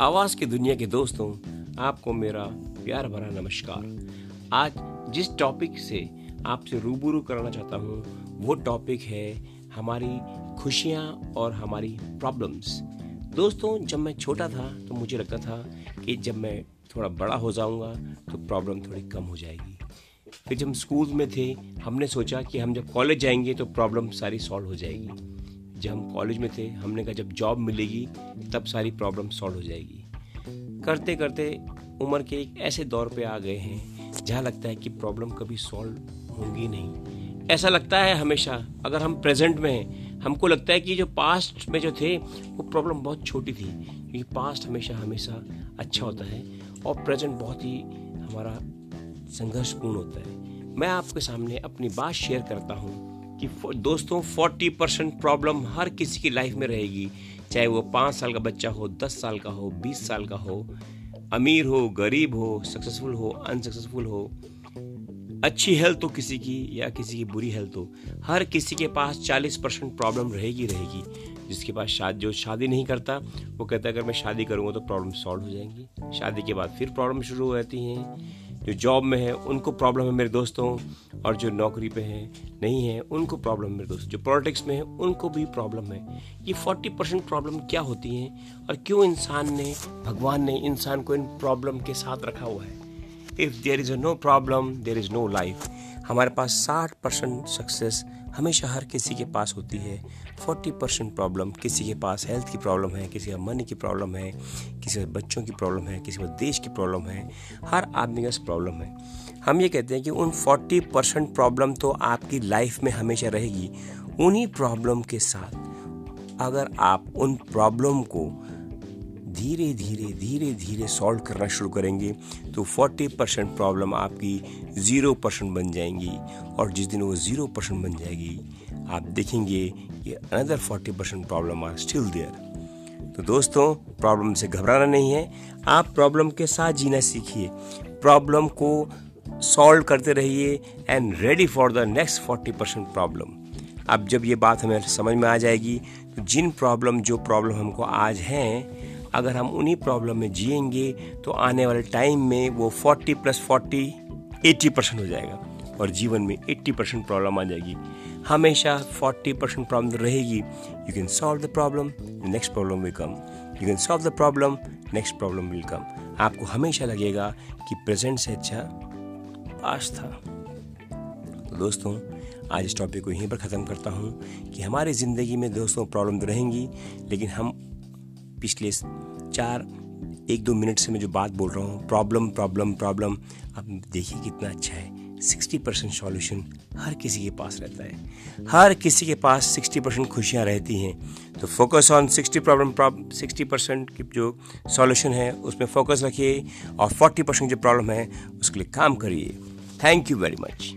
आवाज़ की दुनिया के दोस्तों, आपको मेरा प्यार भरा नमस्कार। आज जिस टॉपिक से आपसे रूबरू कराना चाहता हूँ, वो टॉपिक है हमारी खुशियाँ और हमारी प्रॉब्लम्स दोस्तों, जब मैं छोटा था तो मुझे लगता था कि जब मैं थोड़ा बड़ा हो जाऊँगा तो प्रॉब्लम थोड़ी कम हो जाएगी। फिर जब स्कूल में थे, हमने सोचा कि हम जब कॉलेज जाएँगे तो प्रॉब्लम सारी सॉल्व हो जाएगी। जब हम कॉलेज में थे, हमने कहा जब जॉब मिलेगी, तब सारी प्रॉब्लम सॉल्व हो जाएगी। करते करते उम्र के एक ऐसे दौर पे आ गए हैं, जहाँ लगता है कि प्रॉब्लम कभी सॉल्व होंगी नहीं। ऐसा लगता है हमेशा, अगर हम प्रेजेंट में हैं, हमको लगता है कि जो पास्ट में जो थे, वो प्रॉब्लम बहुत छोटी थी, क्योंकि पास्ट हमेशा हमेशा अच्छा होता है और प्रेजेंट बहुत ही हमारा संघर्षपूर्ण होता है। मैं आपके सामने अपनी बात शेयर करता हूँ। कि दोस्तों 40 परसेंट प्रॉब्लम हर किसी की लाइफ में रहेगी। चाहे वो पाँच साल का बच्चा हो, दस साल का हो, बीस साल का हो, अमीर हो, गरीब हो सक्सेसफुल हो अनसक्सेसफुल हो, अच्छी हेल्थ हो किसी की या किसी की बुरी हेल्थ हो, हर किसी के पास 40 परसेंट प्रॉब्लम रहेगी रहेगी। जिसके पास शादी जो शादी नहीं करता, वो कहता है, अगर मैं शादी करूँगा तो प्रॉब्लम सॉल्व हो जाएँगी। शादी के बाद फिर प्रॉब्लम शुरू हो जाती हैं। जो जॉब में है, उनको प्रॉब्लम है मेरे दोस्तों, और जो नौकरी पे हैं, नहीं है, उनको प्रॉब्लम है मेरे दोस्त। जो पॉलिटिक्स में है, उनको भी प्रॉब्लम है। ये फोर्टी परसेंट प्रॉब्लम क्या होती हैं, और क्यों इंसान ने, भगवान ने इंसान को इन प्रॉब्लम के साथ रखा हुआ है? If there is a no problem there is no life हमारे पास साठ परसेंट सक्सेस हमेशा हर किसी के पास होती है। फोर्टी परसेंट प्रॉब्लम किसी के पास हेल्थ की प्रॉब्लम है, किसी का मनी की प्रॉब्लम है, किसी के बच्चों की प्रॉब्लम है, किसी को देश की प्रॉब्लम है, हर आदमी का प्रॉब्लम है। हम ये कहते हैं कि उन फोर्टी परसेंट प्रॉब्लम तो आपकी लाइफ में हमेशा रहेगी। उन्हीं प्रॉब्लम के साथ अगर आप उन प्रॉब्लम को धीरे धीरे धीरे धीरे सॉल्व करना शुरू करेंगे तो 40 परसेंट प्रॉब्लम आपकी ज़ीरो परसेंट बन जाएँगी और जिस दिन वो ज़ीरो परसेंट बन जाएगी, आप देखेंगे कि another 40 percent problem are still there तो दोस्तों, प्रॉब्लम से घबराना नहीं है, आप प्रॉब्लम के साथ जीना सीखिए। प्रॉब्लम को सॉल्व करते रहिए and ready for the next 40 percent problem. अब जब ये बात हमें समझ में आ जाएगी तो जिन प्रॉब्लम, जो प्रॉब्लम हमको आज हैं अगर हम उन्हीं प्रॉब्लम में जिएँगे तो आने वाले टाइम में वो 40 प्लस 40 80 परसेंट हो जाएगा और जीवन में 80 परसेंट प्रॉब्लम आ जाएगी। हमेशा 40 परसेंट प्रॉब्लम रहेगी। You can solve the problem next problem will come you can solve the problem next problem will come आपको हमेशा लगेगा कि प्रेजेंट से अच्छा पास था। तो दोस्तों, आज इस टॉपिक को यहीं पर ख़त्म करता हूँ कि हमारी ज़िंदगी में दोस्तों प्रॉब्लम तो रहेंगी, लेकिन हम पिछले चार, एक दो मिनट से मैं जो बात बोल रहा हूँ, प्रॉब्लम प्रॉब्लम प्रॉब्लम अब देखिए कितना अच्छा है। सिक्सटी परसेंट सॉल्यूशन हर किसी के पास रहता है। हर किसी के पास सिक्सटी परसेंट खुशियाँ रहती हैं। तो focus on sixty problem sixty percent की जो सॉल्यूशन है, उसमें फोकस रखिए और फोर्टी परसेंट जो प्रॉब्लम है, उसके लिए काम करिए। Thank you very much